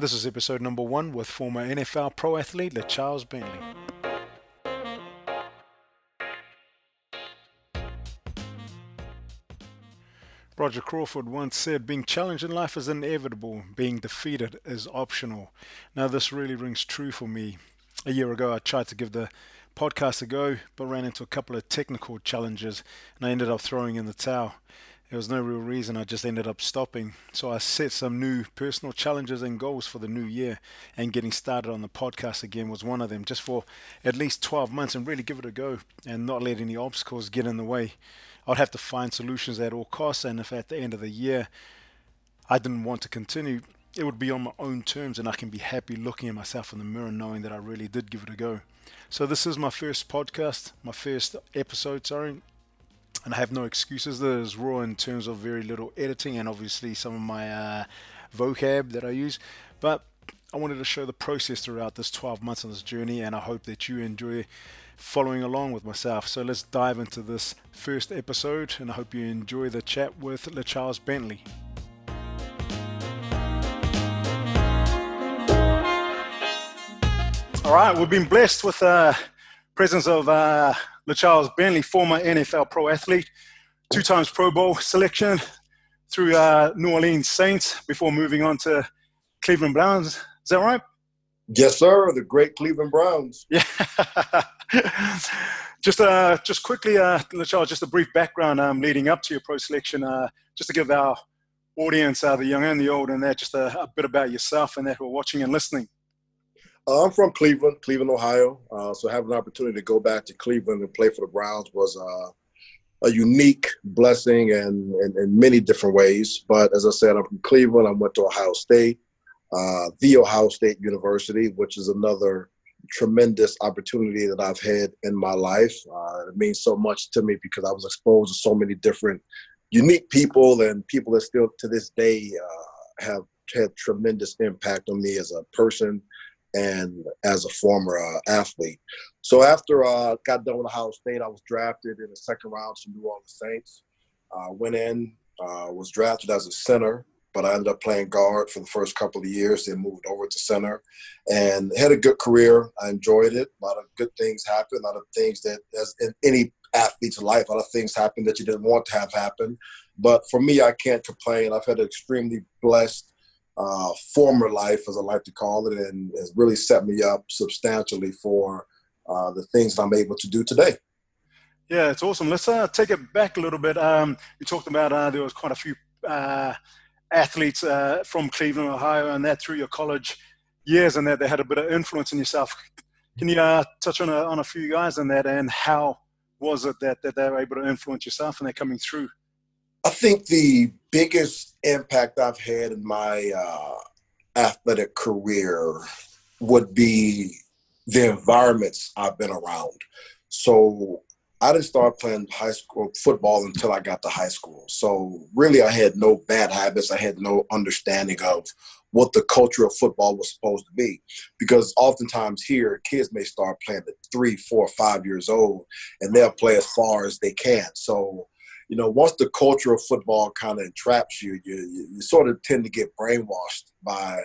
This is episode number one with former NFL pro athlete LeCharles Bentley. Roger Crawford once said, Being challenged in life is inevitable, being defeated is optional. Now, this really rings true for me. A year ago, I tried to give the podcast a go, but ran into a couple of technical challenges and I ended up throwing in the towel. There was no real reason, I just ended up stopping. So I set some new personal challenges and goals for the new year, and getting started on the podcast again was one of them, just for at least 12 months and really give it a go and not let any obstacles get in the way. I'd have to find solutions at all costs, and if at the end of the year I didn't want to continue, it would be on my own terms, and I can be happy looking at myself in the mirror knowing that I really did give it a go. So, this is my first podcast, my first episode, sorry, and I have no excuses. This is raw in terms of very little editing and obviously some of my uh, vocab that I use. But I wanted to show the process throughout this 12 months on this journey, and I hope that you enjoy following along with myself. So let's dive into this first episode, and I hope you enjoy the chat with LeCharles Bentley. All right, we've been blessed with the presence of uh, LeCharles Bentley, former NFL pro athlete, two times Pro Bowl selection through uh, New Orleans Saints before moving on to Cleveland Browns. Is that right? Yes, sir. The great Cleveland Browns. Yeah. just uh, just quickly, uh, LeCharles, just a brief background um, leading up to your pro selection, uh, just to give our audience, uh, the young and the old, and that just a, a bit about yourself and that who are watching and listening. Uh, I'm from Cleveland, Cleveland, Ohio. Uh, so having an opportunity to go back to Cleveland and play for the Browns was uh, a unique blessing and in many different ways. But as I said, I'm from Cleveland. I went to Ohio State, uh, the Ohio State University, which is another tremendous opportunity that I've had in my life. Uh, it means so much to me because I was exposed to so many different unique people and people that still to this day uh, have had tremendous impact on me as a person and as a former uh, athlete. So after I uh, got done with Ohio State, I was drafted in the second round to New Orleans Saints. Uh, went in, uh, was drafted as a center, but I ended up playing guard for the first couple of years. Then moved over to center, and had a good career. I enjoyed it. A lot of good things happened. A lot of things that, as in any athlete's life, a lot of things happen that you didn't want to have happen. But for me, I can't complain. I've had an extremely blessed uh, former life, as I like to call it, and has really set me up substantially for uh, the things that I'm able to do today. Yeah, it's awesome. Let's uh, take it back a little bit. Um, you talked about uh, there was quite a few uh, athletes uh, from Cleveland, Ohio, and that through your college years, and that they had a bit of influence in yourself. Can you touch on a, on a few guys in that, and how was it that, that they were able to influence yourself and they're coming through? I think the biggest impact I've had in my uh, athletic career would be the environments I've been around. So I didn't start playing high school football until I got to high school. So really, I had no bad habits. I had no understanding of what the culture of football was supposed to be. Because oftentimes here, kids may start playing at three, four, five years old, and they'll play as far as they can. So you know, once the culture of football kind of entraps you, you, you sort of tend to get brainwashed by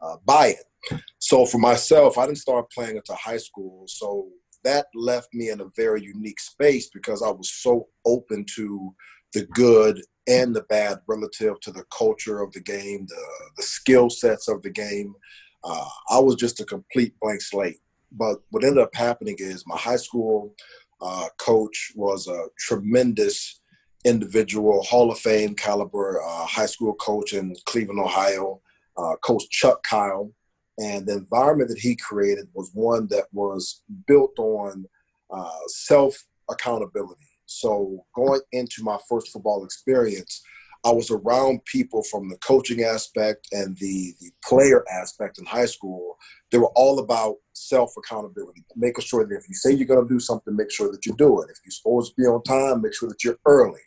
uh, by it. So for myself, I didn't start playing until high school. So that left me in a very unique space because I was so open to the good and the bad relative to the culture of the game, the, the skill sets of the game. Uh, I was just a complete blank slate. But what ended up happening is my high school uh, coach was a tremendous individual, Hall of Fame caliber uh, high school coach in Cleveland, Ohio, uh, Coach Chuck Kyle. And the environment that he created was one that was built on uh, self accountability. So, going into my first football experience, I was around people from the coaching aspect and the, the player aspect in high school. They were all about self accountability, making sure that if you say you're going to do something, make sure that you do it. If you're supposed to be on time, make sure that you're early.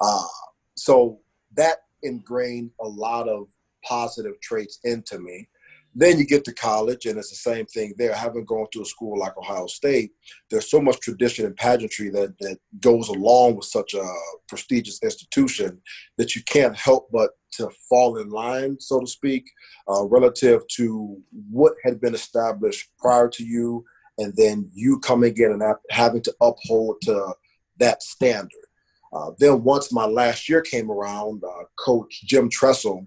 Uh, so that ingrained a lot of positive traits into me. then you get to college, and it's the same thing there. Having gone to a school like Ohio State, there's so much tradition and pageantry that that goes along with such a prestigious institution that you can't help but to fall in line, so to speak, uh, relative to what had been established prior to you, and then you coming in and having to uphold to that standard. Uh, then once my last year came around, uh, Coach Jim Tressel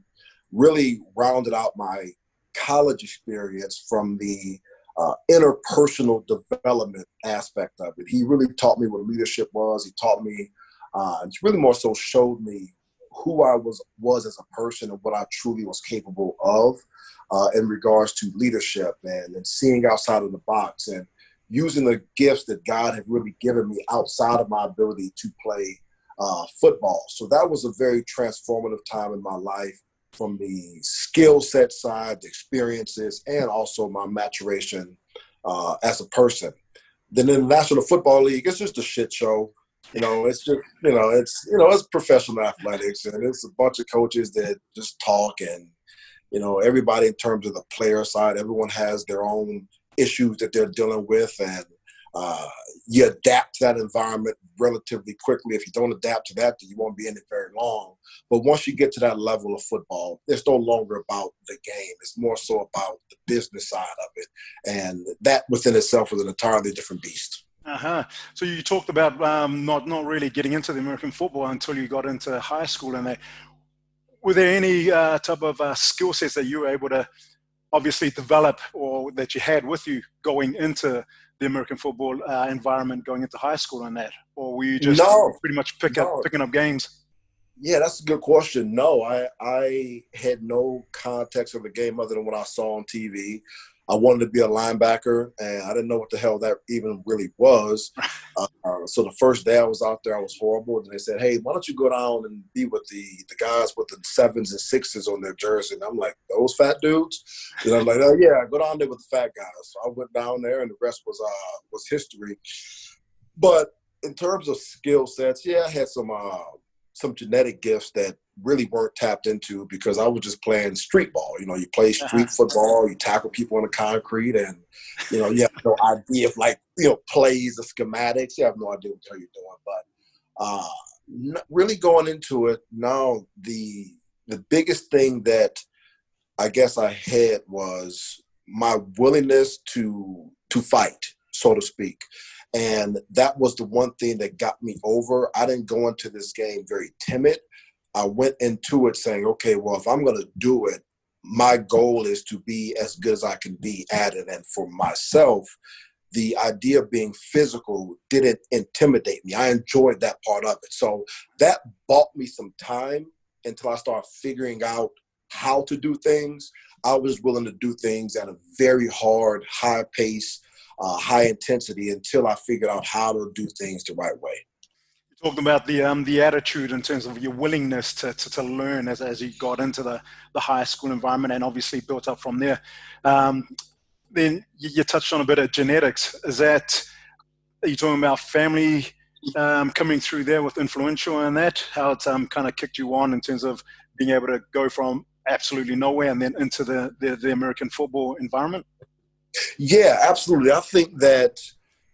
really rounded out my college experience from the uh, interpersonal development aspect of it. He really taught me what leadership was. He taught me, uh, it's really more so showed me who I was was as a person and what I truly was capable of uh, in regards to leadership and, and seeing outside of the box and using the gifts that God had really given me outside of my ability to play uh, football. So that was a very transformative time in my life from the skill set side, the experiences, and also my maturation uh, as a person. Then in the National Football League, it's just a shit show. You know, it's just you know, it's you know, it's professional athletics, and it's a bunch of coaches that just talk, and you know, everybody in terms of the player side, everyone has their own issues that they're dealing with, and uh, you adapt to that environment relatively quickly. If you don't adapt to that, then you won't be in it very long. But once you get to that level of football, it's no longer about the game. It's more so about the business side of it. And that within itself is an entirely different beast. Uh-huh. So you talked about um, not not really getting into the American football until you got into high school, and they, were there any uh, type of uh, skill sets that you were able to obviously develop or that you had with you going into the American football uh, environment going into high school on that, or were you just no, pretty much pick no. up picking up games? Yeah, that's a good question. No, I I had no context of the game other than what I saw on TV. I wanted to be a linebacker, and I didn't know what the hell that even really was. Uh, so the first day I was out there, I was horrible. And they said, "Hey, why don't you go down and be with the the guys with the sevens and sixes on their jersey?" And I'm like, "Those fat dudes?" And I'm like, "Oh yeah, go down there with the fat guys." So I went down there, and the rest was uh was history. But in terms of skill sets, yeah, I had some uh, some genetic gifts that really weren't tapped into because I was just playing street ball. You know, you play street uh-huh. football, you tackle people on the concrete, and you know, you have no idea of like you know plays, the schematics. You have no idea what you're doing. But uh, really going into it now, the the biggest thing that I guess I had was my willingness to to fight, so to speak. And that was the one thing that got me over. I didn't go into this game very timid. I went into it saying, okay, well, if I'm going to do it, my goal is to be as good as I can be at it. And for myself, the idea of being physical didn't intimidate me. I enjoyed that part of it. So that bought me some time until I started figuring out how to do things. I was willing to do things at a very hard, high pace, uh, high intensity until I figured out how to do things the right way. You talked about the um, the attitude in terms of your willingness to, to, to, learn as, as you got into the, the high school environment and obviously built up from there. Um, then you, you, touched on a bit of genetics. Is that, are you talking about family um, coming through there with influential in that? How it's um, kind of kicked you on in terms of being able to go from absolutely nowhere and then into the, the, the American football environment? Yeah, absolutely. I think that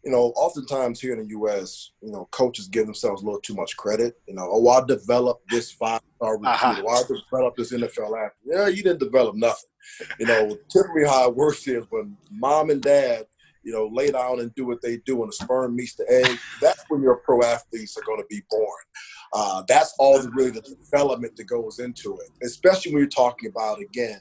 you know, oftentimes here in the U.S., you know, coaches give themselves a little too much credit. You know, oh, I developed this five-star. Uh-huh. Oh, I developed this NFL athlete. Yeah, you didn't develop nothing. You know, typically how it works is when mom and dad, you know, lay down and do what they do, and the sperm meets the egg. That's when your pro athletes are going to be born. Uh, that's all the, really the development that goes into it, especially when you're talking about again,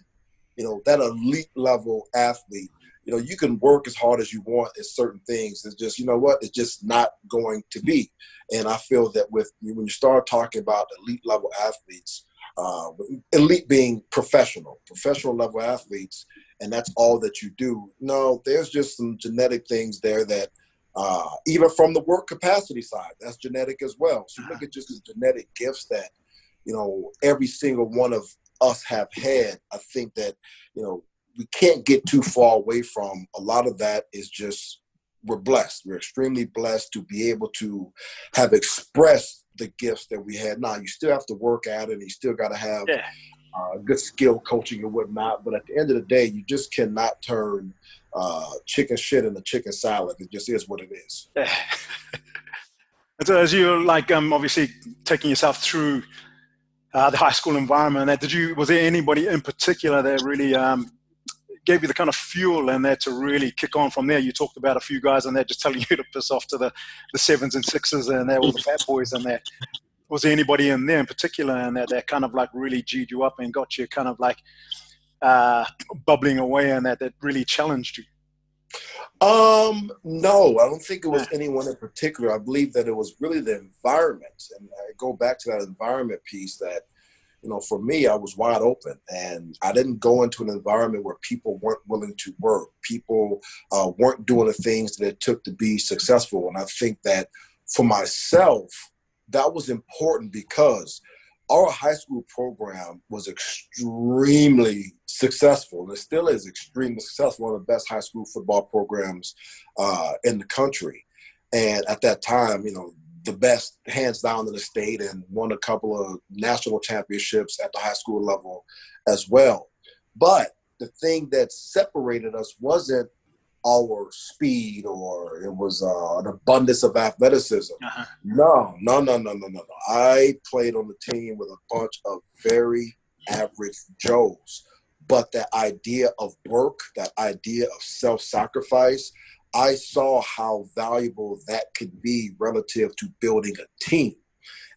you know, that elite level athlete you know, you can work as hard as you want at certain things. It's just, you know what, it's just not going to be. And I feel that with when you start talking about elite level athletes, uh, elite being professional, professional level athletes, and that's all that you do. No, there's just some genetic things there that, uh, even from the work capacity side, that's genetic as well. So look at just the genetic gifts that, you know, every single one of us have had. I think that, you know, we can't get too far away from a lot of that is just we're blessed we're extremely blessed to be able to have expressed the gifts that we had now you still have to work at it and you still got to have yeah. uh, good skill coaching and whatnot. But at the end of the day, you just cannot turn uh, chicken shit into chicken salad. It just is what it is. so as you're like um, obviously taking yourself through uh, the high school environment, did you was there anybody in particular that really um, gave you the kind of fuel and that to really kick on from there? You talked about a few guys and they're just telling you to piss off to the, the sevens and sixes and they're all the fat boys and that was there anybody in there in particular and that, that kind of like really G'd you up and got you kind of like uh, bubbling away and that that really challenged you? Um, no, I don't think it was anyone in particular. I believe that it was really the environment, and I go back to that environment piece. That you know, for me, I was wide open, and I didn't go into an environment where people weren't willing to work. People uh, weren't doing the things that it took to be successful, and I think that for myself, that was important because our high school program was extremely successful and it still is extremely successful one of the best high school football programs uh, in the country and at that time you know the best hands down in the state and won a couple of national championships at the high school level as well but the thing that separated us wasn't our speed or it was uh, an abundance of athleticism. Uh-huh. No, no, no, no, no, no, no. I played on the team with a bunch of very average Joes. But that idea of work, that idea of self sacrifice, I saw how valuable that could be relative to building a team.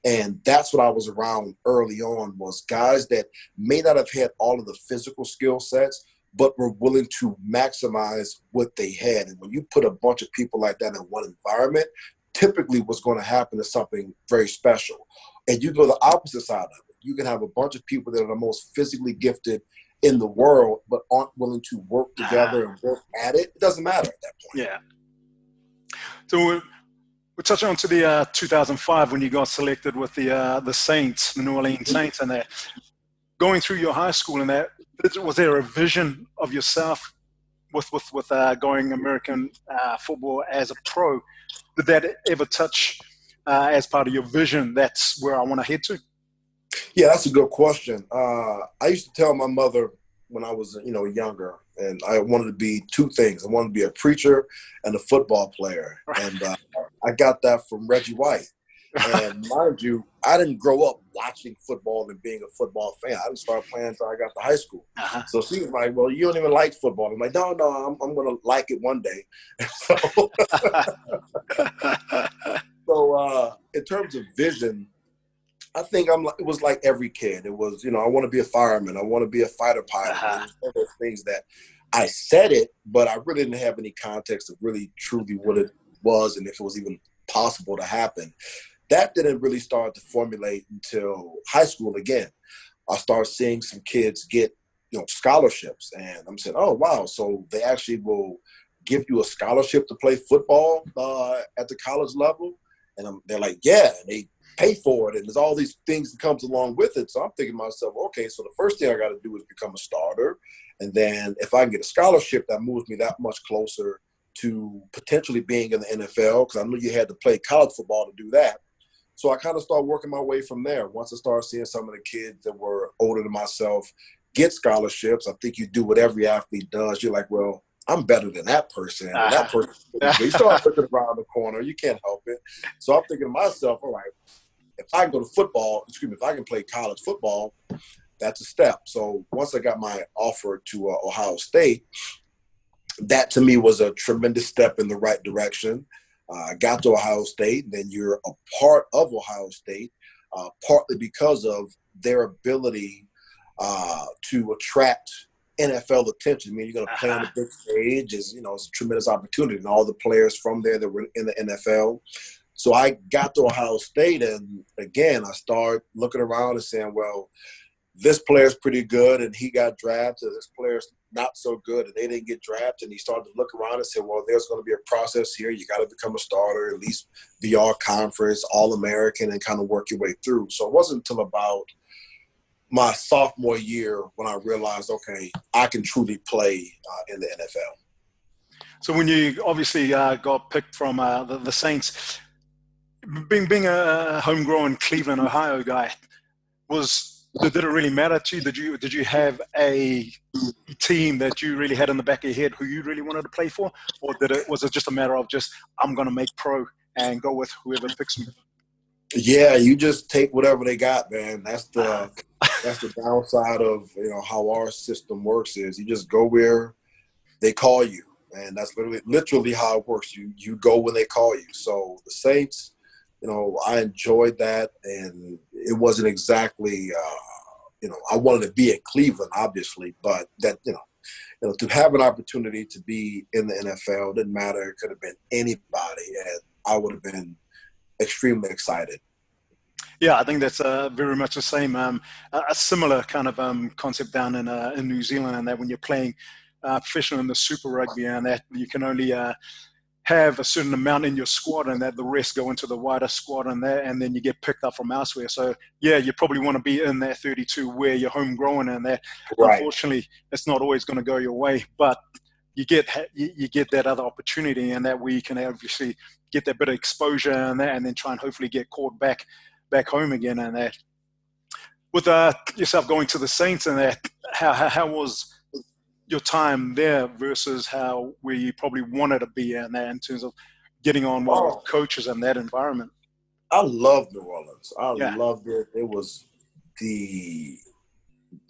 And that's what I was around early on was guys that may not have had all of the physical skill sets, but were willing to maximize what they had. And when you put a bunch of people like that in one environment, typically what's going to happen is something very special. And you go the opposite side of it. You can have a bunch of people that are the most physically gifted in the world, but aren't willing to work together and work at it. It doesn't matter at that point. Yeah. So we're, we're touching on to the uh, 2005 when you got selected with the uh, the Saints, the New Orleans Saints, and that going through your high school and that was there a vision of yourself with with with uh, going American uh, football as a pro? Did that ever touch uh, as part of your vision? That's where I want to head to. Yeah, that's a good question. Uh, I used to tell my mother when I was you know younger, and I wanted to be two things. I wanted to be a preacher and a football player, and uh, I got that from Reggie White. And mind you, I didn't grow up watching football and being a football fan. I didn't start playing until I got to high school. Uh-huh. So she was like, "Well, you don't even like football." I'm like, "No, no, I'm, I'm going to like it one day." so, so uh, in terms of vision, I think I'm. It was like every kid. It was, you know, I want to be a fireman. I want to be a fighter pilot. Uh-huh. those things that I said it, but I really didn't have any context of really truly what it was and if it was even possible to happen that didn't really start to formulate until high school again. I started seeing some kids get, you know, scholarships, and I'm saying, oh wow, so they actually will give you a scholarship to play football uh, at the college level, and I'm, they're like, yeah, and they pay for it, and there's all these things that comes along with it. So I'm thinking to myself, okay, so the first thing I got to do is become a starter, and then if I can get a scholarship, that moves me that much closer to potentially being in the NFL because I knew you had to play college football to do that. So I kind of started working my way from there. Once I started seeing some of the kids that were older than myself get scholarships, I think you do what every athlete does. You're like, well, I'm better than that person. Uh-huh. That person. you start looking around the corner. You can't help it. So I'm thinking to myself, all right, if I can go to football, excuse me, if I can play college football, that's a step. So once I got my offer to uh, Ohio State, that to me was a tremendous step in the right direction. I uh, got to Ohio State, then you're a part of Ohio State, uh, partly because of their ability uh, to attract NFL attention. I mean, you're going to play on the big stage. Is you know, it's a tremendous opportunity, and all the players from there that were in the NFL. So I got to Ohio State, and again, I started looking around and saying, well, this player's pretty good, and he got drafted. This player's not so good and they didn't get drafted. And he started to look around and say, well, there's going to be a process here. You got to become a starter, at least be all conference, All American, and kind of work your way through. So it wasn't until about my sophomore year when I realized, okay, I can truly play uh, in the NFL. So when you obviously uh, got picked from uh, the, the Saints, being being a homegrown Cleveland, Ohio guy, was did, it really matter to you? Did you did you have a team that you really had in the back of your head who you really wanted to play for, or did it was it just a matter of just I'm going to make pro and go with whoever picks me? Yeah, you just take whatever they got, man. That's the ah. that's the downside of you know how our system works is you just go where they call you, and that's literally literally how it works. You you go when they call you. So the Saints, you know, I enjoyed that, and it wasn't exactly uh, you know I wanted to be at Cleveland, obviously, but that you know. You know, to have an opportunity to be in the NFL didn't matter. It could have been anybody, and I would have been extremely excited. Yeah, I think that's uh, very much the same. Um, a similar kind of um, concept down in uh, in New Zealand, and that when you're playing uh, professional in the Super Rugby, and that you can only uh, have a certain amount in your squad, and that the rest go into the wider squad, and that, and then you get picked up from elsewhere. So yeah, you probably want to be in that 32 where you're homegrown, and that right. unfortunately it's not always going to go your way, but you get you get that other opportunity, and that where you can obviously get that bit of exposure and that, and then try and hopefully get caught back back home again. And that with uh, yourself going to the Saints and that, how, how, how was your time there versus how where you probably wanted to be in there in terms of getting on well oh. with coaches and that environment? I love New Orleans. I yeah. loved it. It was the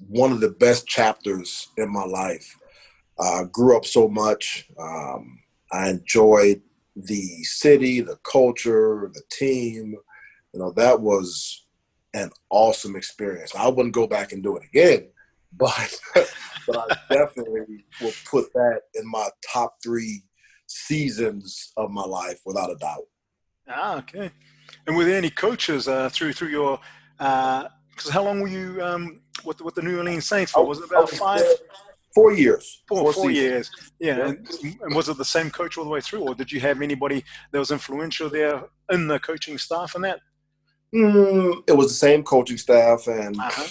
one of the best chapters in my life. I uh, grew up so much. Um, I enjoyed the city, the culture, the team. You know, that was an awesome experience. I wouldn't go back and do it again, but but I definitely will put that in my top three seasons of my life without a doubt. Ah, okay. And were there any coaches uh, through through your? Because uh, how long were you um, with with the New Orleans Saints for? Was it about five? Four years. Four, four, four years. Yeah. yeah. And, and, was it the same coach all the way through, or did you have anybody that was influential there in the coaching staff and that? Mm, it was the same coaching staff, and uh-huh.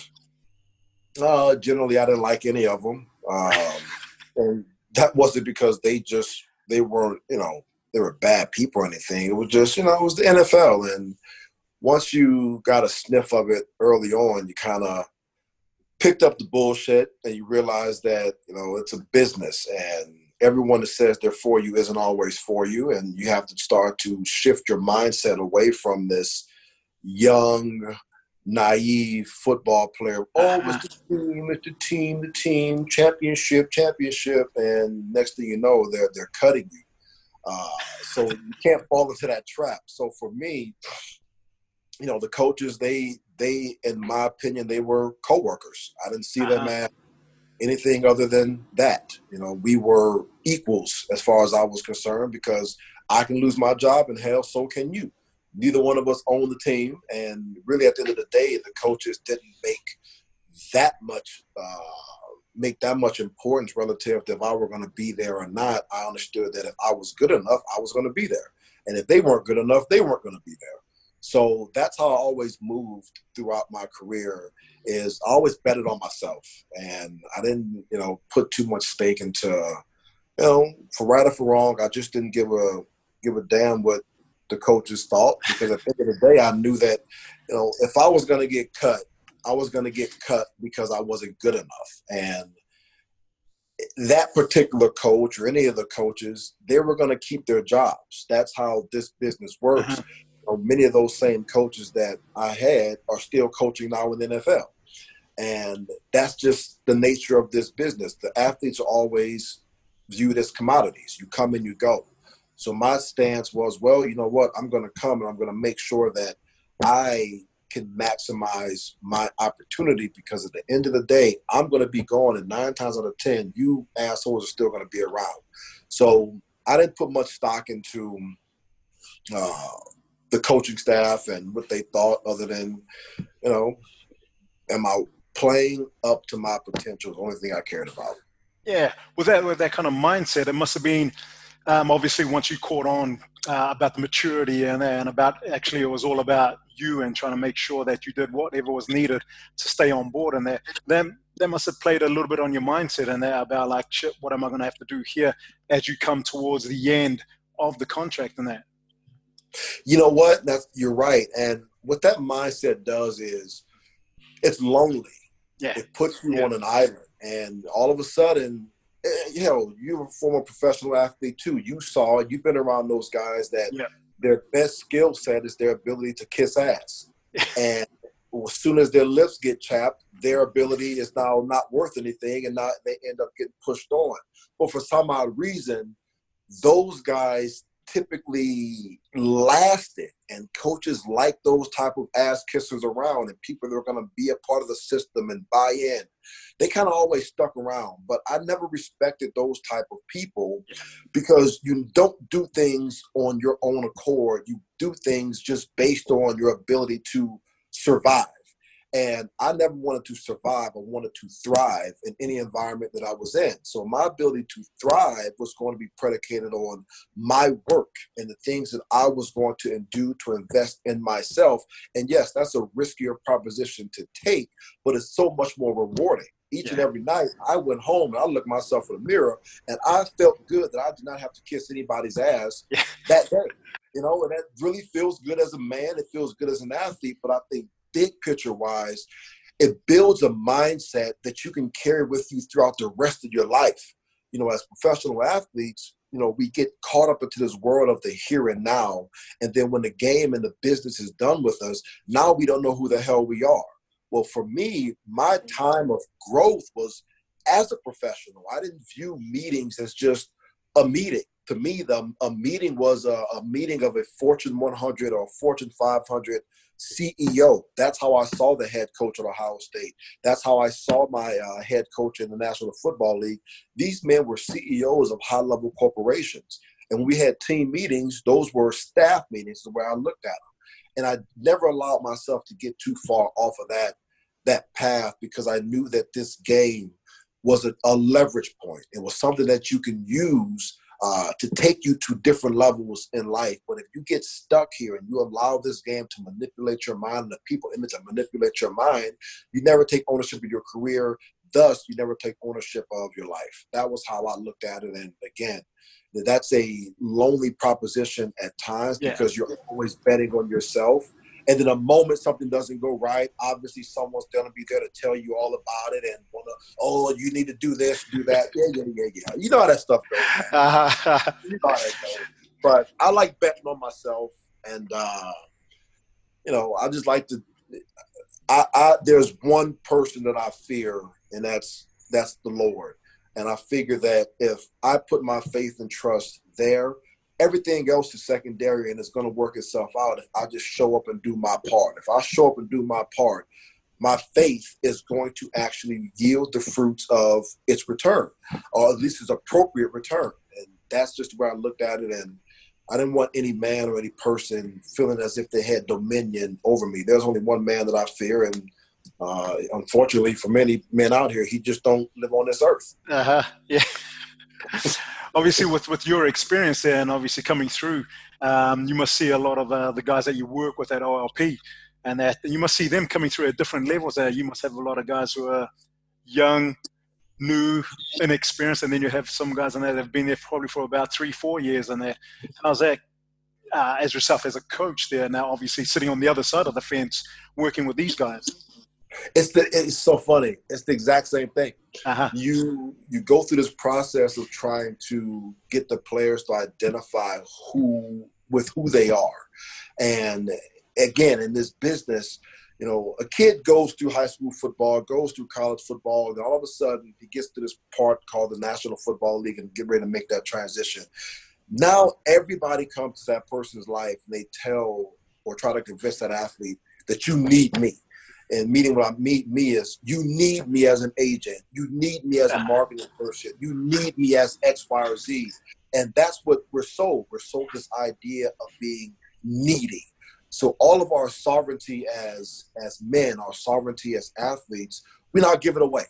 Uh, generally I didn't like any of them. Um, and that wasn't because they just they weren't you know they were bad people or anything. It was just you know it was the NFL, and once you got a sniff of it early on, you kind of picked up the bullshit and you realize that you know it's a business and everyone that says they're for you isn't always for you and you have to start to shift your mindset away from this young naive football player oh uh-huh. it's the team it's the team the team championship championship and next thing you know they're they're cutting you uh, so you can't fall into that trap so for me you know the coaches they they, in my opinion, they were coworkers. I didn't see uh-huh. them as anything other than that. You know, we were equals as far as I was concerned because I can lose my job and hell, so can you. Neither one of us owned the team, and really, at the end of the day, the coaches didn't make that much uh, make that much importance relative to if I were going to be there or not. I understood that if I was good enough, I was going to be there, and if they weren't good enough, they weren't going to be there. So that's how I always moved throughout my career is I always betted on myself and I didn't, you know, put too much stake into, you know, for right or for wrong, I just didn't give a give a damn what the coaches thought because at the end of the day I knew that, you know, if I was gonna get cut, I was gonna get cut because I wasn't good enough. And that particular coach or any of the coaches, they were going to keep their jobs. That's how this business works. Uh-huh know, many of those same coaches that I had are still coaching now in the NFL. And that's just the nature of this business. The athletes are always viewed as commodities. You come and you go. So my stance was, well, you know what? I'm going to come and I'm going to make sure that I can maximize my opportunity because at the end of the day, I'm going to be gone, and nine times out of ten, you assholes are still going to be around. So I didn't put much stock into uh, the coaching staff and what they thought, other than, you know, am I playing up to my potential? The only thing I cared about. Yeah, with that with that kind of mindset, it must have been um, obviously once you caught on uh, about the maturity and and about actually it was all about you and trying to make sure that you did whatever was needed to stay on board and that then that must have played a little bit on your mindset and that about like shit what am i going to have to do here as you come towards the end of the contract and that you know what? That's you're right. And what that mindset does is it's lonely. Yeah. It puts you Yeah. on an island, and all of a sudden, eh, you know, you're a former professional athlete too. You saw, you've been around those guys that Yeah. their best skill set is their ability to kiss ass, and as soon as their lips get chapped, their ability is now not worth anything, and not they end up getting pushed on. But for some odd reason, those guys typically lasted and coaches like those type of ass kissers around and people that are going to be a part of the system and buy in they kind of always stuck around. But i never respected those type of people because you don't do things on your own accord. You do things just based on your ability to survive and I never wanted to survive. I wanted to thrive in any environment that I was in. So my ability to thrive was going to be predicated on my work and the things that I was going to do to invest in myself. And yes, that's a riskier proposition to take, but it's so much more rewarding. Each and every night, I went home and I looked myself in the mirror, and I felt good that I did not have to kiss anybody's ass Yeah. that day. You know, and that really feels good as a man. It feels good as an athlete. But I think big picture wise, it builds a mindset that you can carry with you throughout the rest of your life. You know, as professional athletes, you know, we get caught up into this world of the here and now. And then when the game and the business is done with us, now we don't know who the hell we are. Well, for me, my time of growth was as a professional. I didn't view meetings as just a meeting. To me, the a meeting was a, a meeting of a Fortune 100 or Fortune 500 CEO. That's how I saw the head coach at Ohio State. That's how I saw my uh, head coach in the National Football League. These men were CEOs of high level corporations. And when we had team meetings, those were staff meetings, the way I looked at them. And I never allowed myself to get too far off of that, that path because I knew that this game was a, a leverage point. It was something that you can use uh, to take you to different levels in life. But if you get stuck here and you allow this game to manipulate your mind and the people in it to manipulate your mind, you never take ownership of your career. Thus, you never take ownership of your life. That was how I looked at it. And again, that's a lonely proposition at times Yeah. because you're always betting on yourself. And then a moment something doesn't go right, obviously someone's gonna be there to tell you all about it and wanna, oh, you need to do this, do that. Yeah, yeah, yeah, yeah. You know how that stuff goes. man. Uh, You know that goes. But I like betting on myself, and uh, you know, I just like to. I, I there's one person that I fear, and that's that's the Lord. And I figure that if I put my faith and trust there, everything else is secondary and it's going to work itself out if I just show up and do my part. If I show up and do my part, my faith is going to actually yield the fruits of its return, or at least its appropriate return. And that's just where I looked at it. And I didn't want any man or any person feeling as if they had dominion over me. There's only one man that I fear, and uh, unfortunately for many men out here, he just don't live on this earth. uh-huh. Yeah. obviously, with, with your experience there and obviously coming through, um, you must see a lot of uh, the guys that you work with at OLP and that you must see them coming through at different levels there. You must have a lot of guys who are young, new, inexperienced, and then you have some guys in there that have been there probably for about three, four years and there. How's that? Uh, as yourself as a coach there now obviously sitting on the other side of the fence working with these guys It's the it's so funny. It's the exact same thing. uh-huh. you you go through this process of trying to get the players to identify who with who they are and again in this business you know a kid goes through high school football goes through college football and all of a sudden he gets to this part called the national football league and get ready to make that transition now everybody comes to that person's life and they tell or try to convince that athlete that you need me and meeting what I meet me is you need me as an agent, you need me as a marketing person, you need me as X, Y, or Z. And that's what we're sold. We're sold this idea of being needy. So all of our sovereignty as as men, our sovereignty as athletes, we not give it away.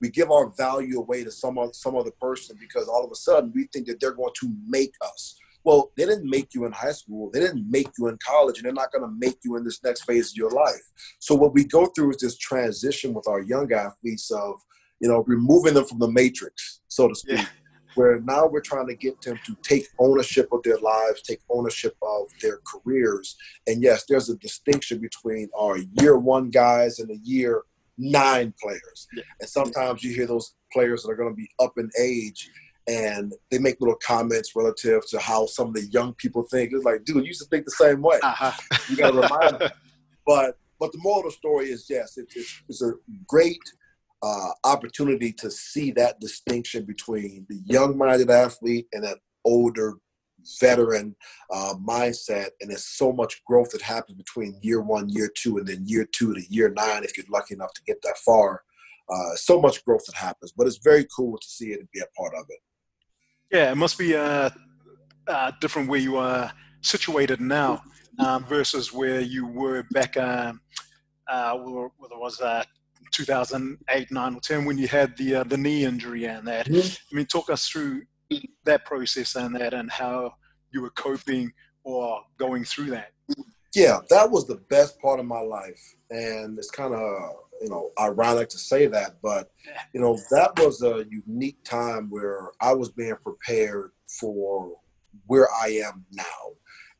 We give our value away to some other, some other person because all of a sudden we think that they're going to make us. Well, they didn't make you in high school. They didn't make you in college, and they're not going to make you in this next phase of your life. So what we go through is this transition with our young athletes of, you know, removing them from the matrix, so to speak. Yeah. Where now we're trying to get them to take ownership of their lives, take ownership of their careers. And yes, there's a distinction between our year one guys and the year nine players. Yeah. And sometimes you hear those players that are going to be up in age and they make little comments relative to how some of the young people think. It's like, dude, you used to think the same way. Uh-huh. You got to remind them. But but the moral of the story is yes, it, it's, it's a great uh, opportunity to see that distinction between the young-minded athlete and that older veteran uh, mindset, and there's so much growth that happens between year one, year two, and then year two to year nine if you're lucky enough to get that far. Uh, so much growth that happens, but it's very cool to see it and be a part of it. Yeah, it must be uh, uh different where you are situated now um, versus where you were back. Um, uh, whether it was uh, 2008, 9, or 10 when you had the uh, the knee injury and that. Mm-hmm. I mean, talk us through that process and that and how you were coping or going through that. Yeah, that was the best part of my life. And it's kind of, you know, ironic to say that, but, you know, that was a unique time where I was being prepared for where I am now.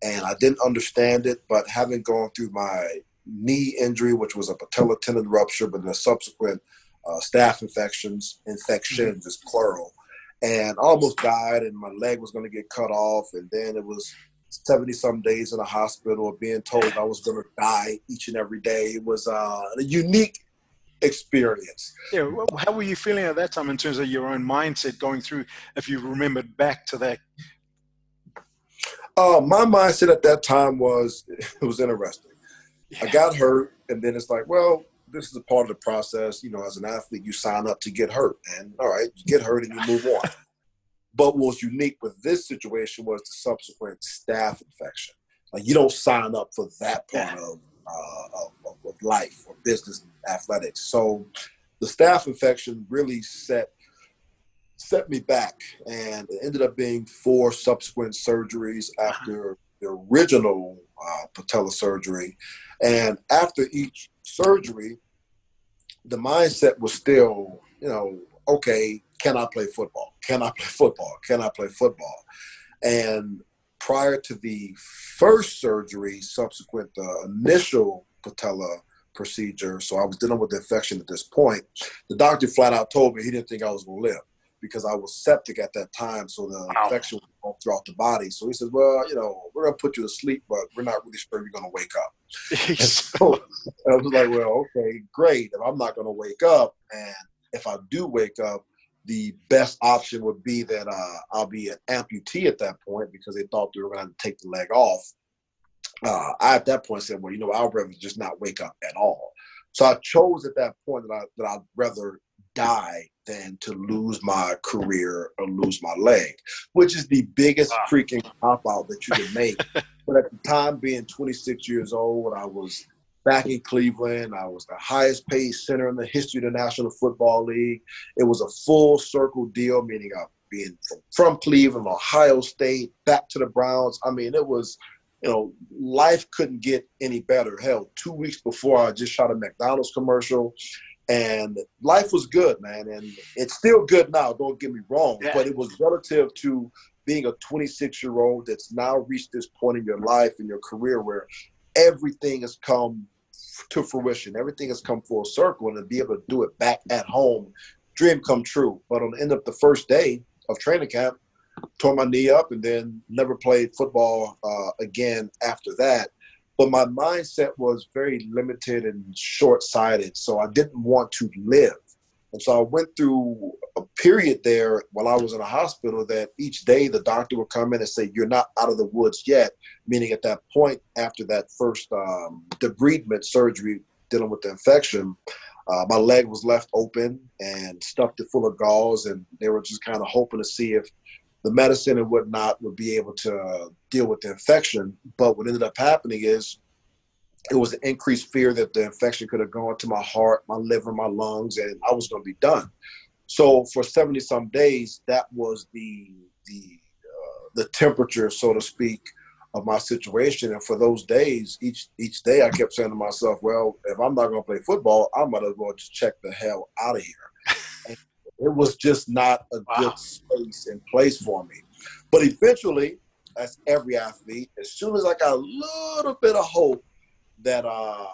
And I didn't understand it, but having gone through my knee injury, which was a patella tendon rupture, but then subsequent uh, staph infections, infections mm-hmm. is plural, and almost died, and my leg was going to get cut off, and then it was 70 some days in a hospital, being told I was going to die each and every day. It was uh, a unique experience. Yeah, how were you feeling at that time in terms of your own mindset going through? If you remembered back to that. Uh, my mindset at that time was it was interesting. Yeah. I got hurt, and then it's like, well, this is a part of the process. You know, as an athlete, you sign up to get hurt, and all right, you get hurt and you move on. But what was unique with this situation was the subsequent staph infection. Like you don't sign up for that part of, uh, of, of life or business athletics. So the staph infection really set set me back, and it ended up being four subsequent surgeries after the original uh, patella surgery. And after each surgery, the mindset was still, you know, okay, can I play football? Can I play football? Can I play football? And prior to the first surgery, subsequent the initial patella procedure, so I was dealing with the infection at this point, the doctor flat out told me he didn't think I was going to live because I was septic at that time, so the wow. infection was all throughout the body. So he said, "Well, you know, we're gonna put you to sleep, but we're not really sure you're gonna wake up." so I was like, "Well, okay, great. If I'm not gonna wake up, and if I do wake up, the best option would be that uh, I'll be an amputee at that point because they thought they were going to take the leg off. Uh, I at that point said, well, you know, I'd rather just not wake up at all. So I chose at that point that I that I'd rather die than to lose my career or lose my leg, which is the biggest wow. freaking cop out that you can make. but at the time, being 26 years old, I was back in Cleveland. I was the highest paid center in the history of the National Football League. It was a full circle deal, meaning I being from, from Cleveland, Ohio State, back to the Browns. I mean, it was, you know, life couldn't get any better. Hell, two weeks before I just shot a McDonald's commercial and life was good, man. And it's still good now. Don't get me wrong, yeah. but it was relative to being a 26 year old that's now reached this point in your life and your career where everything has come to fruition. Everything has come full circle, and to be able to do it back at home, dream come true. But on the end of the first day of training camp, tore my knee up, and then never played football uh, again after that but my mindset was very limited and short-sighted so i didn't want to live and so i went through a period there while i was in a hospital that each day the doctor would come in and say you're not out of the woods yet meaning at that point after that first um, debridement surgery dealing with the infection uh, my leg was left open and stuffed it full of gauze and they were just kind of hoping to see if the medicine and whatnot would be able to deal with the infection. But what ended up happening is it was an increased fear that the infection could have gone to my heart, my liver, my lungs, and I was going to be done. So for 70 some days, that was the the uh, the temperature, so to speak, of my situation. And for those days, each each day, I kept saying to myself, "Well, if I'm not going to play football, I might as well just check the hell out of here." it was just not a wow. good space and place for me. But eventually, as every athlete, as soon as I got a little bit of hope that uh,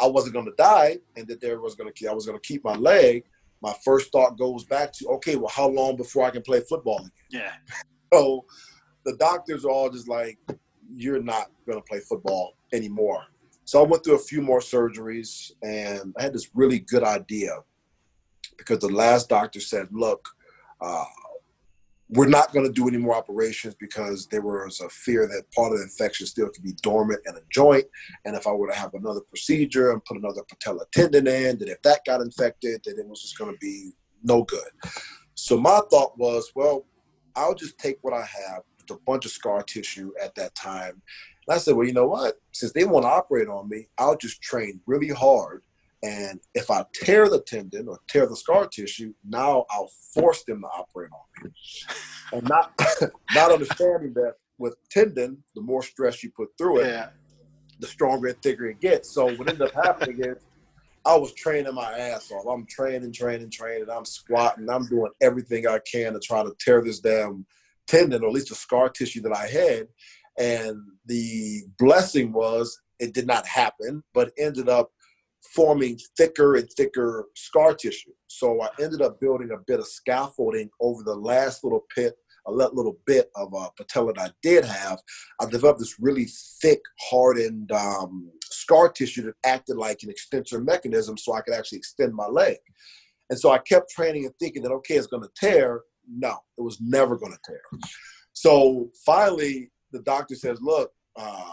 I wasn't going to die and that there was going to I was going to keep my leg, my first thought goes back to okay, well, how long before I can play football again? Yeah. So the doctors are all just like, you're not going to play football anymore. So I went through a few more surgeries and I had this really good idea because the last doctor said, look, uh, we're not going to do any more operations because there was a fear that part of the infection still could be dormant in a joint. And if I were to have another procedure and put another patella tendon in, that if that got infected, then it was just going to be no good. So my thought was, well, I'll just take what I have, with a bunch of scar tissue at that time. And I said, well, you know what? Since they want to operate on me, I'll just train really hard and if I tear the tendon or tear the scar tissue, now I'll force them to operate on me. And not not understanding that with tendon, the more stress you put through it, yeah. the stronger and thicker it gets. So what ended up happening is I was training my ass off. I'm training, training, training. I'm squatting. I'm doing everything I can to try to tear this damn tendon, or at least the scar tissue that I had. And the blessing was it did not happen, but ended up forming thicker and thicker scar tissue. So I ended up building a bit of scaffolding over the last little pit, a little bit of uh, patella that I did have. I developed this really thick, hardened um, scar tissue that acted like an extensor mechanism so I could actually extend my leg. And so I kept training and thinking that, okay, it's going to tear. No, it was never going to tear. So finally, the doctor says, look, uh,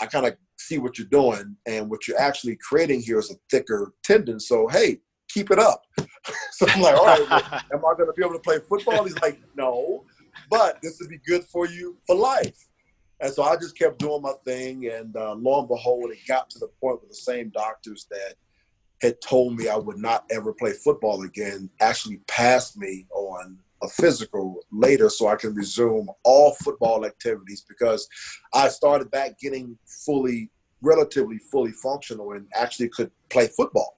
I kind of see what you're doing, and what you're actually creating here is a thicker tendon. So hey, keep it up. so I'm like, all right, well, am I going to be able to play football? He's like, no, but this would be good for you for life. And so I just kept doing my thing, and uh, lo and behold, it got to the point where the same doctors that had told me I would not ever play football again actually passed me on a physical later so I can resume all football activities because I started back getting fully, relatively fully functional and actually could play football.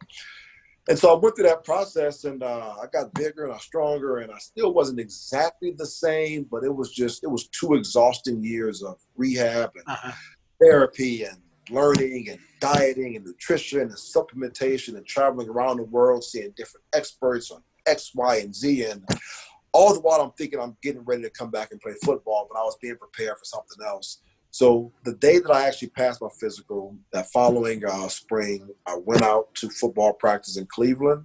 And so I went through that process and uh, I got bigger and I stronger and I still wasn't exactly the same, but it was just, it was two exhausting years of rehab and uh-huh. therapy and learning and dieting and nutrition and supplementation and traveling around the world, seeing different experts on X, Y, and Z. And all the while I'm thinking I'm getting ready to come back and play football, but I was being prepared for something else. So the day that I actually passed my physical, that following uh, spring, I went out to football practice in Cleveland,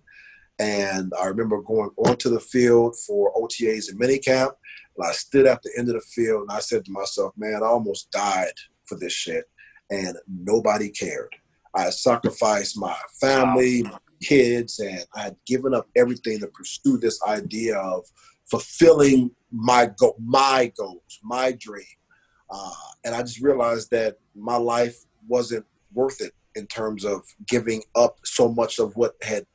and I remember going onto the field for OTAs and minicamp, and I stood at the end of the field and I said to myself, "Man, I almost died for this shit," and nobody cared. I sacrificed my family, my kids, and I had given up everything to pursue this idea of fulfilling my go my goals, my dream. Uh, and I just realized that my life wasn't worth it in terms of giving up so much of what had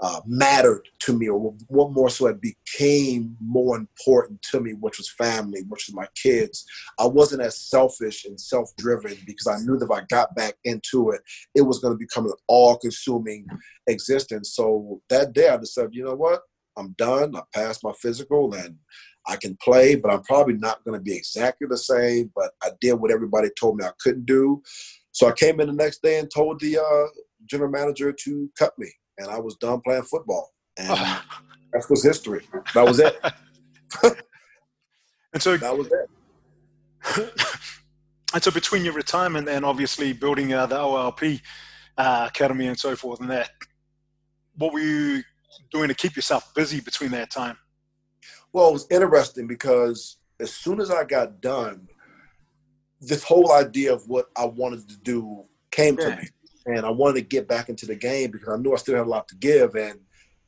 uh, mattered to me, or what more so it became more important to me, which was family, which was my kids. I wasn't as selfish and self driven because I knew that if I got back into it, it was going to become an all consuming existence. So that day I decided, you know what? I'm done. I passed my physical and I can play, but I'm probably not going to be exactly the same. But I did what everybody told me I couldn't do. So I came in the next day and told the uh, general manager to cut me, and I was done playing football. And that was history. That was it. and so that was it. and so between your retirement and obviously building uh, the OLP uh, academy and so forth, and that, what were you doing to keep yourself busy between that time? Well, it was interesting because as soon as I got done, this whole idea of what I wanted to do came yeah. to me. And I wanted to get back into the game because I knew I still had a lot to give. And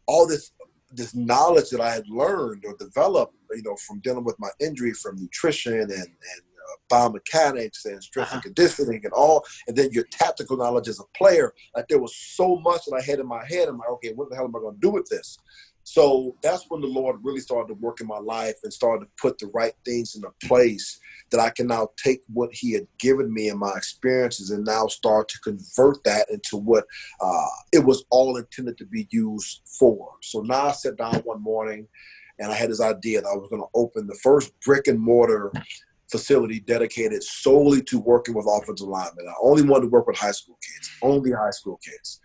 all this this knowledge that I had learned or developed, you know, from dealing with my injury, from nutrition and, and biomechanics and strength uh-huh. and conditioning and all, and then your tactical knowledge as a player. Like there was so much that I had in my head. I'm like, okay, what the hell am I going to do with this? So that's when the Lord really started to work in my life and started to put the right things into place that I can now take what He had given me and my experiences and now start to convert that into what uh, it was all intended to be used for. So now I sat down one morning and I had this idea that I was going to open the first brick and mortar facility dedicated solely to working with offensive linemen. I only wanted to work with high school kids, only high school kids.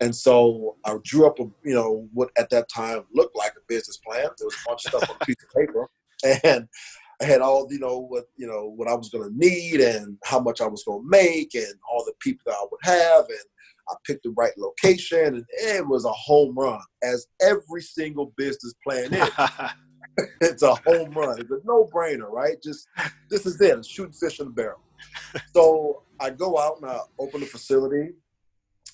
And so I drew up, a, you know, what at that time looked like a business plan. There was a bunch of stuff on a piece of paper, and I had all, you know, what you know what I was going to need and how much I was going to make and all the people that I would have, and I picked the right location, and it was a home run, as every single business plan is. it's a home run. It's a no-brainer, right? Just this is it. shooting fish in the barrel. So I go out and I open the facility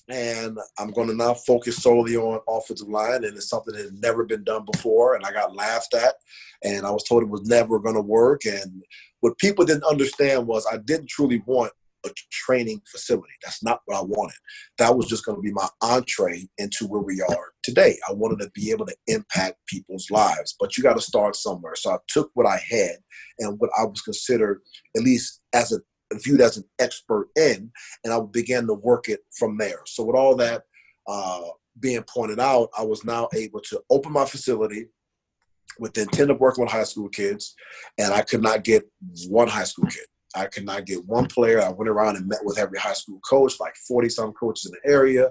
and I'm going to now focus solely on offensive line, and it's something that had never been done before, and I got laughed at, and I was told it was never going to work. And what people didn't understand was I didn't truly want a training facility. That's not what I wanted. That was just going to be my entree into where we are today. I wanted to be able to impact people's lives, but you got to start somewhere. So I took what I had and what I was considered, at least as a viewed as an expert in, and I began to work it from there. So with all that uh, being pointed out, I was now able to open my facility with the intent of working with high school kids, and I could not get one high school kid. I could not get one player. I went around and met with every high school coach, like 40 some coaches in the area,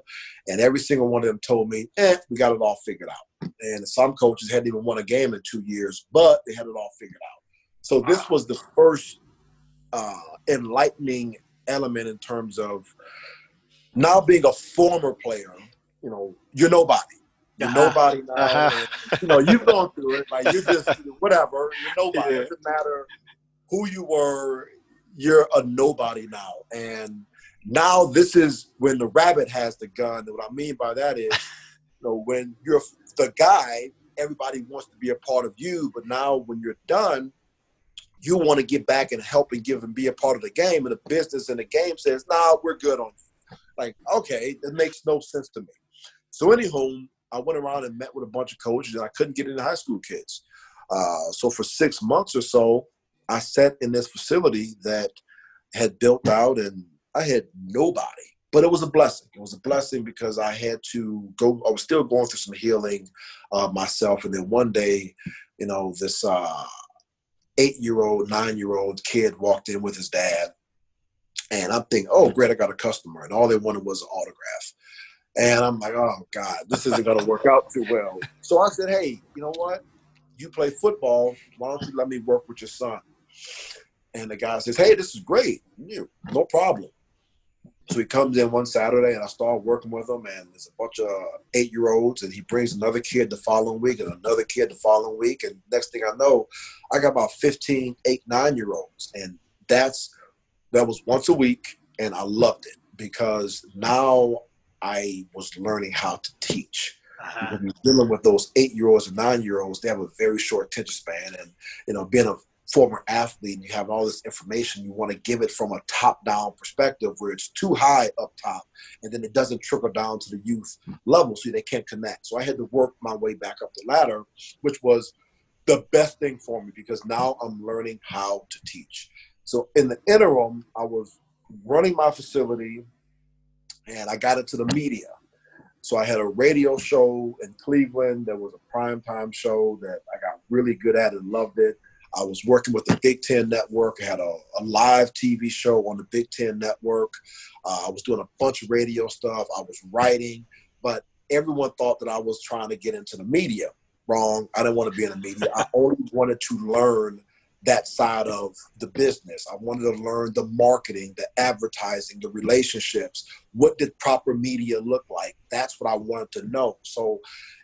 and every single one of them told me, eh, we got it all figured out. And some coaches hadn't even won a game in two years, but they had it all figured out. So this was the first uh, enlightening element in terms of now being a former player. You know, you're nobody. You're uh-huh. nobody now. Uh-huh. you know, you've gone through it. Like you just whatever. You're nobody. Yeah. It doesn't matter who you were. You're a nobody now. And now this is when the rabbit has the gun. And what I mean by that is, you know, when you're the guy, everybody wants to be a part of you. But now when you're done, you want to get back and help and give and be a part of the game, and the business and the game says, "Nah, we're good on." You. Like, okay, it makes no sense to me. So, anywho, I went around and met with a bunch of coaches, and I couldn't get into high school kids. Uh, so, for six months or so, I sat in this facility that had built out, and I had nobody. But it was a blessing. It was a blessing because I had to go. I was still going through some healing uh, myself, and then one day, you know, this. Uh, eight year old, nine year old kid walked in with his dad. And I'm thinking, oh, great, I got a customer. And all they wanted was an autograph. And I'm like, oh, God, this isn't going to work out too well. So I said, hey, you know what? You play football. Why don't you let me work with your son? And the guy says, hey, this is great. No problem. So he comes in one Saturday and I start working with him and there's a bunch of eight year olds and he brings another kid the following week and another kid the following week. And next thing I know, I got about 15, eight, nine year olds. And that's, that was once a week and I loved it because now I was learning how to teach. Uh-huh. Because you're dealing with those eight year olds and nine year olds, they have a very short attention span. And, you know, being a former athlete and you have all this information, you want to give it from a top down perspective where it's too high up top and then it doesn't trickle down to the youth level so they can't connect. So I had to work my way back up the ladder, which was the best thing for me because now I'm learning how to teach. So in the interim, I was running my facility and I got into the media. So I had a radio show in Cleveland that was a prime time show that I got really good at and loved it. I was working with the Big Ten Network. I had a, a live TV show on the Big Ten Network. Uh, I was doing a bunch of radio stuff. I was writing, but everyone thought that I was trying to get into the media. Wrong. I didn't want to be in the media. I only wanted to learn that side of the business. I wanted to learn the marketing, the advertising, the relationships. What did proper media look like? That's what I wanted to know. So,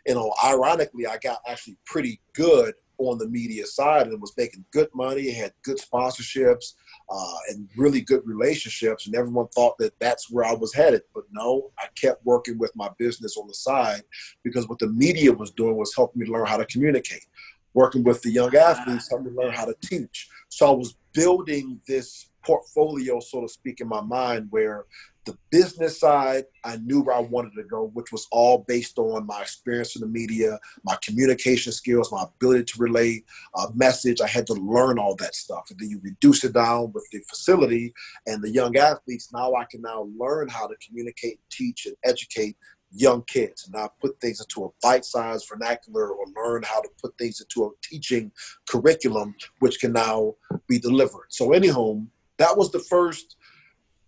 you know, ironically, I got actually pretty good on the media side and was making good money, had good sponsorships, uh, and really good relationships. And everyone thought that that's where I was headed. But no, I kept working with my business on the side because what the media was doing was helping me learn how to communicate. Working with the young athletes, helping me learn how to teach. So I was building this portfolio, so to speak, in my mind where the business side, I knew where I wanted to go, which was all based on my experience in the media, my communication skills, my ability to relay a message. I had to learn all that stuff. And then you reduce it down with the facility and the young athletes. Now I can now learn how to communicate, teach, and educate young kids. And I put things into a bite-sized vernacular or learn how to put things into a teaching curriculum, which can now be delivered. So, anyhow, that was the first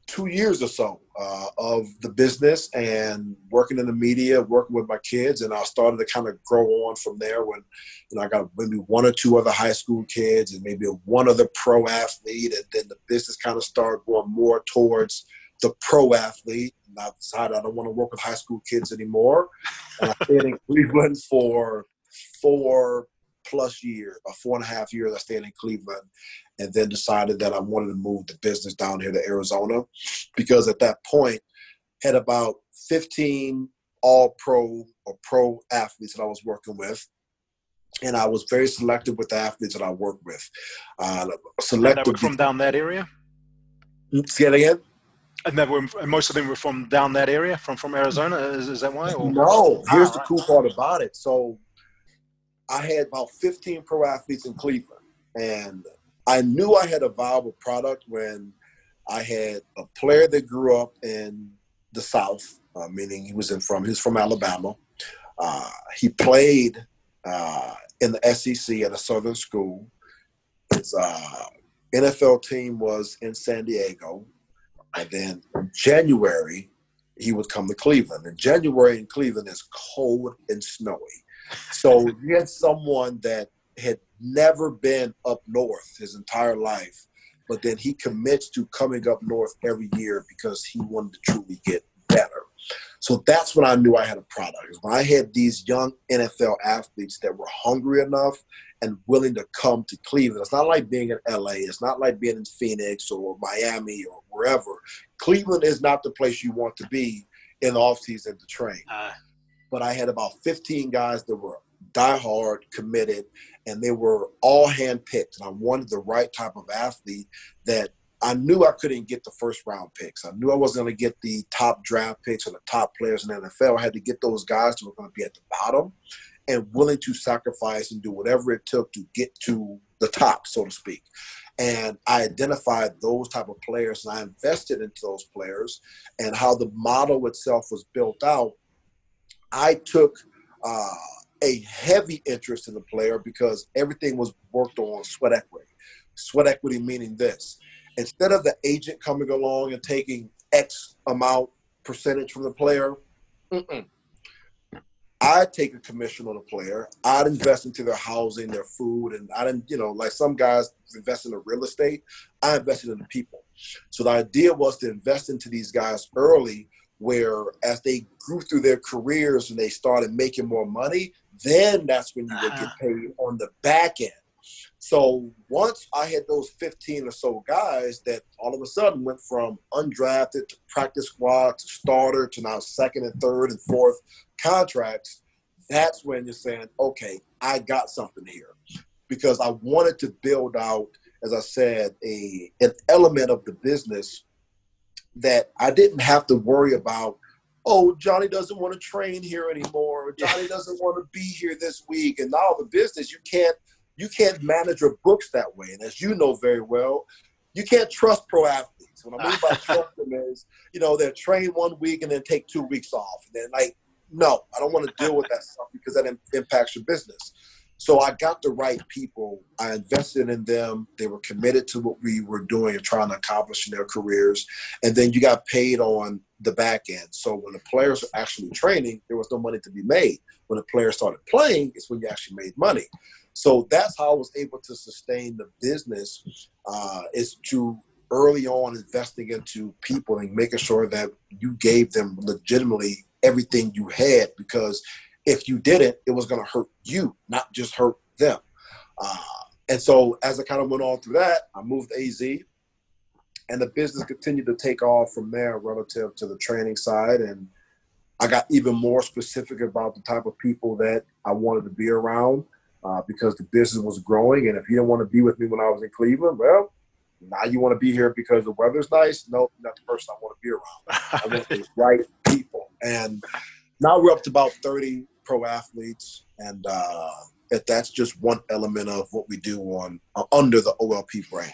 two years or so uh, of the business and working in the media, working with my kids, and I started to kind of grow on from there. When you know, I got maybe one or two other high school kids, and maybe one other pro athlete, and then the business kind of started going more towards the pro athlete. And I decided I don't want to work with high school kids anymore. And I stayed in Cleveland for four plus years, about four and a half years. I stayed in Cleveland, and then decided that I wanted to move the business down here to Arizona because at that point had about 15 all pro or pro athletes that I was working with. And I was very selective with the athletes that I worked with. Uh, selective from down that area. Say it again. And that were, most of them were from down that area, from from Arizona. Is, is that why? Or? No. Here's the cool part about it. So, I had about 15 pro athletes in Cleveland, and I knew I had a viable product when I had a player that grew up in the South, uh, meaning he was in from he's from Alabama. Uh, he played uh, in the SEC at a Southern school. His uh, NFL team was in San Diego, and then in January he would come to Cleveland. And January in Cleveland is cold and snowy, so you had someone that had never been up north his entire life, but then he commits to coming up north every year because he wanted to truly get better. So that's when I knew I had a product. When I had these young NFL athletes that were hungry enough and willing to come to Cleveland. It's not like being in LA. It's not like being in Phoenix or Miami or wherever. Cleveland is not the place you want to be in the offseason to train. Uh, but I had about 15 guys that were diehard, committed, and they were all handpicked. And I wanted the right type of athlete that I knew I couldn't get the first round picks. I knew I wasn't going to get the top draft picks or the top players in the NFL. I had to get those guys who were going to be at the bottom and willing to sacrifice and do whatever it took to get to the top, so to speak. And I identified those type of players and I invested into those players and how the model itself was built out. I took uh, a heavy interest in the player because everything was worked on sweat equity. Sweat equity meaning this instead of the agent coming along and taking X amount percentage from the player, I'd take a commission on the player. I'd invest into their housing, their food, and I didn't, you know, like some guys invest in the real estate. I invested in the people. So the idea was to invest into these guys early, where as they grew through their careers and they started making more money, then that's when you would get uh-huh. paid on the back end. So once I had those 15 or so guys that all of a sudden went from undrafted to practice squad to starter to now second and third and fourth contracts, that's when you're saying, okay, I got something here. Because I wanted to build out, as I said, a an element of the business that I didn't have to worry about oh, Johnny doesn't want to train here anymore. Johnny doesn't want to be here this week. And now the business, you can't you can't manage your books that way. And as you know very well, you can't trust pro athletes. What I mean by trust them is, you know, they'll train one week and then take two weeks off. And then like, no, I don't want to deal with that stuff because that impacts your business. So I got the right people. I invested in them. They were committed to what we were doing and trying to accomplish in their careers. And then you got paid on the back end. So when the players are actually training, there was no money to be made. When the players started playing, it's when you actually made money. So that's how I was able to sustain the business uh, is to early on investing into people and making sure that you gave them legitimately everything you had because if you didn't, it was going to hurt you, not just hurt them. Uh, and so as I kind of went on through that, I moved to AZ, and the business continued to take off from there relative to the training side. And I got even more specific about the type of people that I wanted to be around uh, because the business was growing. And if you didn't want to be with me when I was in Cleveland, well, now you want to be here because the weather's nice. No, not the person I want to be around. I want the right people. And now we're up to about 30 pro athletes, and uh, that's just one element of what we do on uh, under the OLP brand.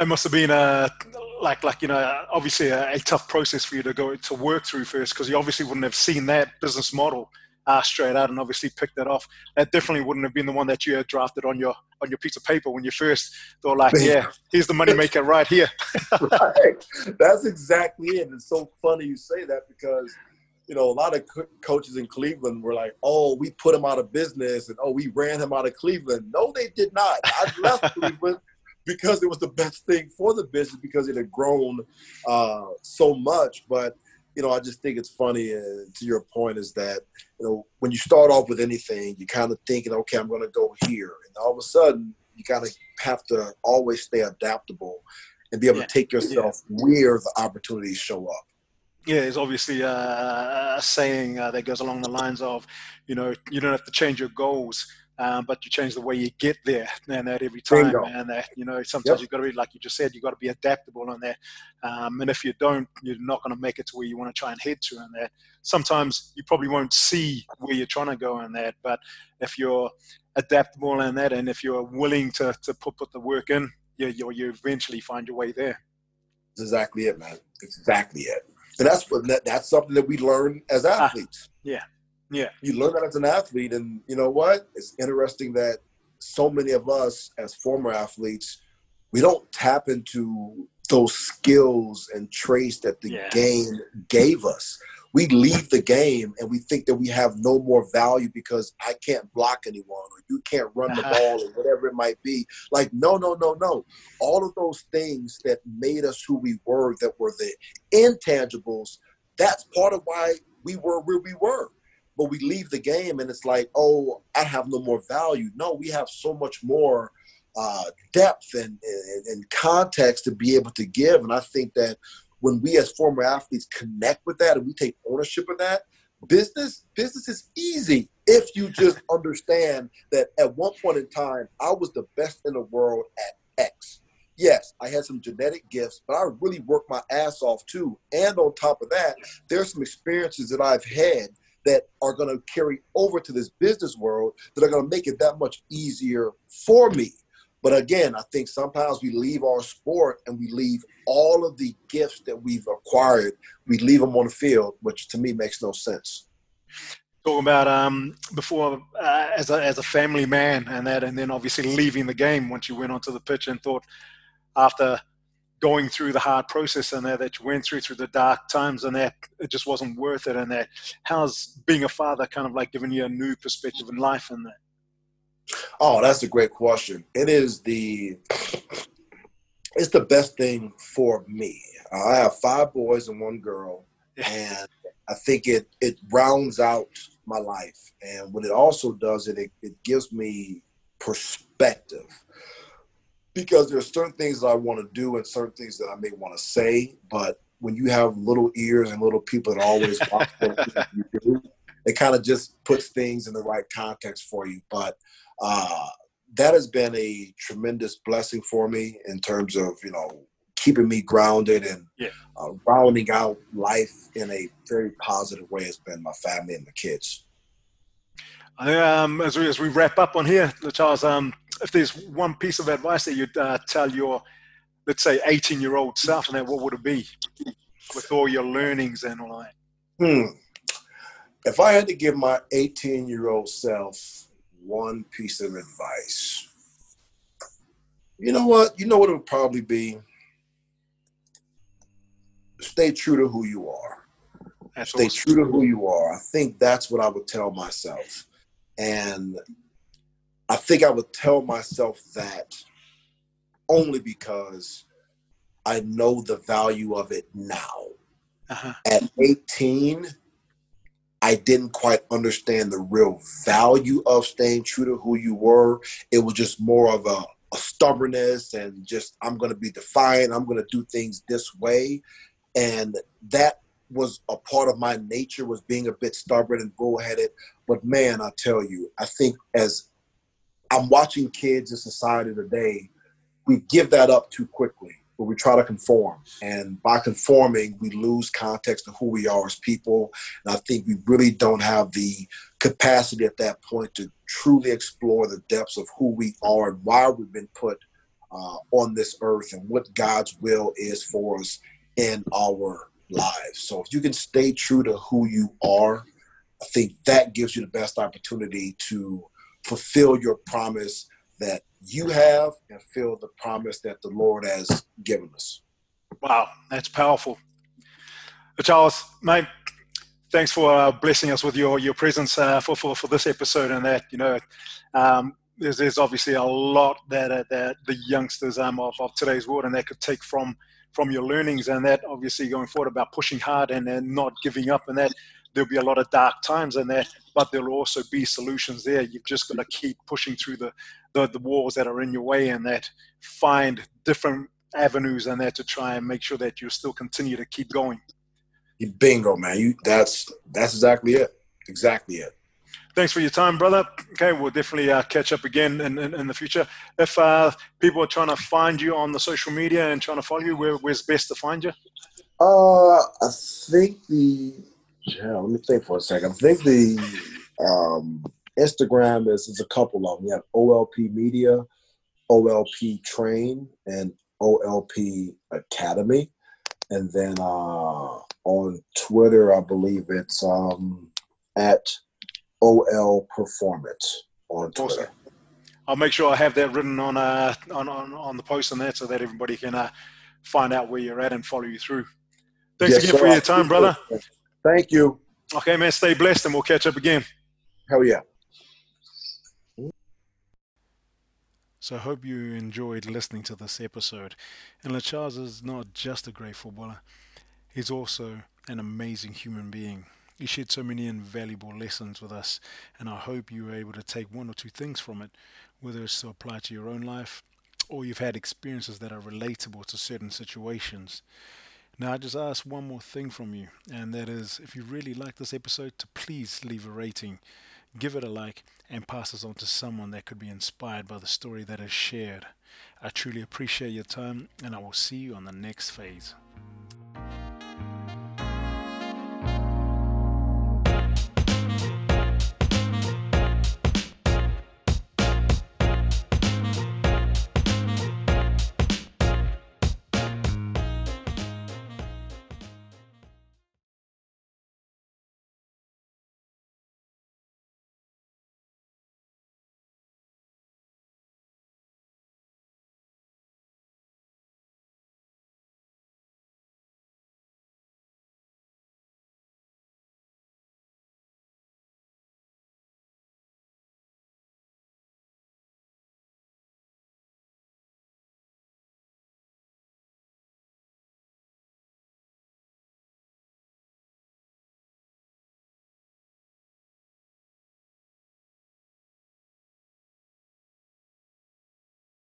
It must have been a like like you know obviously a, a, tough process for you to go to work through first because you obviously wouldn't have seen that business model uh, straight out and obviously picked that off. That definitely wouldn't have been the one that you had drafted on your on your piece of paper when you first thought like, yeah, here's the money maker right here. right. That's exactly it. It's so funny you say that because you know a lot of co- coaches in Cleveland were like, oh, we put him out of business and oh, we ran him out of Cleveland. No, they did not. I left Cleveland because it was the best thing for the business because it had grown uh, so much. But you know, I just think it's funny. Uh, to your point, is that you know when you start off with anything, you're kind of thinking, okay, I'm going to go here, and all of a sudden, you kind of have to always stay adaptable and be able yeah. to take yourself yeah. where the opportunities show up. Yeah, there's obviously a, a saying uh, that goes along the lines of, you know, you don't have to change your goals um, but you change the way you get there and that every time Bingo. and that you know sometimes yep. you've got to be like you just said you've got to be adaptable on that um, and if you don't you're not going to make it to where you want to try and head to and that sometimes you probably won't see where you're trying to go on that but if you're adaptable in that and if you're willing to, to put, put the work in you, you, you eventually find your way there that's exactly it man exactly it and that's what that's something that we learn as ah, athletes ah, yeah yeah. You learn that as an athlete. And you know what? It's interesting that so many of us as former athletes, we don't tap into those skills and traits that the yeah. game gave us. We leave the game and we think that we have no more value because I can't block anyone or you can't run the ball or whatever it might be. Like, no, no, no, no. All of those things that made us who we were, that were the intangibles, that's part of why we were where we were but we leave the game and it's like, oh, I have no more value. No, we have so much more uh, depth and, and, and context to be able to give. And I think that when we as former athletes connect with that and we take ownership of that, business business is easy if you just understand that at one point in time I was the best in the world at X. Yes, I had some genetic gifts, but I really worked my ass off too. And on top of that, there's some experiences that I've had that are going to carry over to this business world that are going to make it that much easier for me. But again, I think sometimes we leave our sport and we leave all of the gifts that we've acquired, we leave them on the field, which to me makes no sense. Talking about um, before uh, as, a, as a family man and that, and then obviously leaving the game once you went onto the pitch and thought after going through the hard process and that, that you went through through the dark times and that it just wasn't worth it and that how's being a father kind of like giving you a new perspective in life and that oh that's a great question. It is the it's the best thing for me. I have five boys and one girl and i think it it rounds out my life. And what it also does it it, it gives me perspective. Because there are certain things that I want to do and certain things that I may want to say, but when you have little ears and little people that always watch what you do, it kind of just puts things in the right context for you. But uh, that has been a tremendous blessing for me in terms of you know keeping me grounded and yeah. uh, rounding out life in a very positive way. Has been my family and the kids. Um, as, we, as we wrap up on here, Charles, um, if there's one piece of advice that you'd uh, tell your, let's say, 18 year old self, and then what would it be with all your learnings and all that? Hmm. If I had to give my 18 year old self one piece of advice, you know what? You know what it would probably be? Stay true to who you are. That's Stay true to who you are. I think that's what I would tell myself. And I think I would tell myself that only because I know the value of it now. Uh-huh. At 18, I didn't quite understand the real value of staying true to who you were. It was just more of a, a stubbornness and just, I'm going to be defiant. I'm going to do things this way. And that was a part of my nature was being a bit stubborn and bullheaded. But man, I tell you, I think as I'm watching kids in society today, we give that up too quickly, but we try to conform. And by conforming, we lose context of who we are as people. And I think we really don't have the capacity at that point to truly explore the depths of who we are and why we've been put uh, on this earth and what God's will is for us in our lives. So if you can stay true to who you are, I think that gives you the best opportunity to fulfill your promise that you have and fill the promise that the Lord has given us. Wow, that's powerful. Charles, mate, thanks for uh, blessing us with your your presence uh, for, for for this episode and that you know um, there's, there's obviously a lot that uh, that the youngsters um, of, of today's world and they could take from from your learnings and that obviously going forward about pushing hard and, and not giving up and that there'll be a lot of dark times in that but there'll also be solutions there you've just got to keep pushing through the, the the walls that are in your way and that find different avenues and that to try and make sure that you still continue to keep going You bingo man you that's that's exactly it exactly it thanks for your time, brother. Okay, we'll definitely uh, catch up again in, in, in the future. If uh, people are trying to find you on the social media and trying to follow you, where, where's best to find you? Uh, I think the yeah, let me think for a second. I think the um, Instagram is is a couple of them. You have OLP Media, OLP Train, and OLP Academy, and then uh, on Twitter, I believe it's um, at OL Performance on Twitter. Awesome. I'll make sure I have that written on uh, on, on, on the post on that so that everybody can uh, find out where you're at and follow you through. Thanks yes, again sir. for your time, brother. Thank you. Okay, man. Stay blessed, and we'll catch up again. Hell yeah. So I hope you enjoyed listening to this episode. And LeCharles is not just a great footballer; he's also an amazing human being. He shared so many invaluable lessons with us, and I hope you were able to take one or two things from it, whether it's to apply to your own life or you've had experiences that are relatable to certain situations. Now, I just ask one more thing from you, and that is if you really like this episode, to please leave a rating, give it a like, and pass this on to someone that could be inspired by the story that is shared. I truly appreciate your time, and I will see you on the next phase.